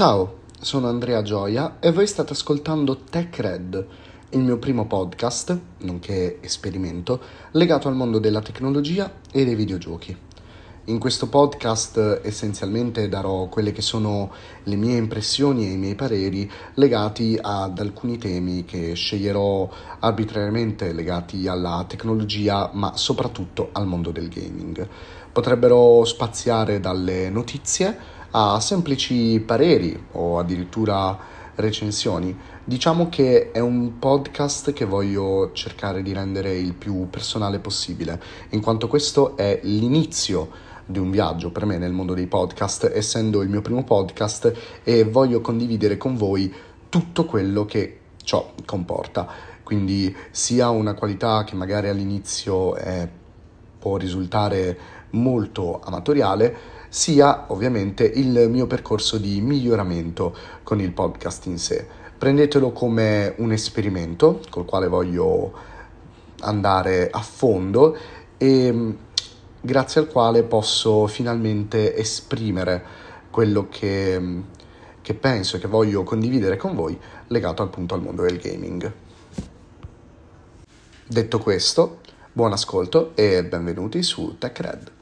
Ciao, sono Andrea Gioia e voi state ascoltando TechRed, il mio primo podcast, nonché esperimento, legato al mondo della tecnologia e dei videogiochi. In questo podcast essenzialmente darò quelle che sono le mie impressioni e i miei pareri legati ad alcuni temi che sceglierò arbitrariamente legati alla tecnologia, ma soprattutto al mondo del gaming. Potrebbero spaziare dalle notizie a semplici pareri o addirittura recensioni. Diciamo che è un podcast che voglio cercare di rendere il più personale possibile, in quanto questo è l'inizio di un viaggio per me nel mondo dei podcast, essendo il mio primo podcast e voglio condividere con voi tutto quello che ciò comporta. Quindi sia una qualità che magari all'inizio è, può risultare molto amatoriale, sia ovviamente il mio percorso di miglioramento con il podcast in sé. Prendetelo come un esperimento col quale voglio andare a fondo e grazie al quale posso finalmente esprimere quello che, che penso e che voglio condividere con voi legato appunto al mondo del gaming. Detto questo, buon ascolto e benvenuti su TechRed.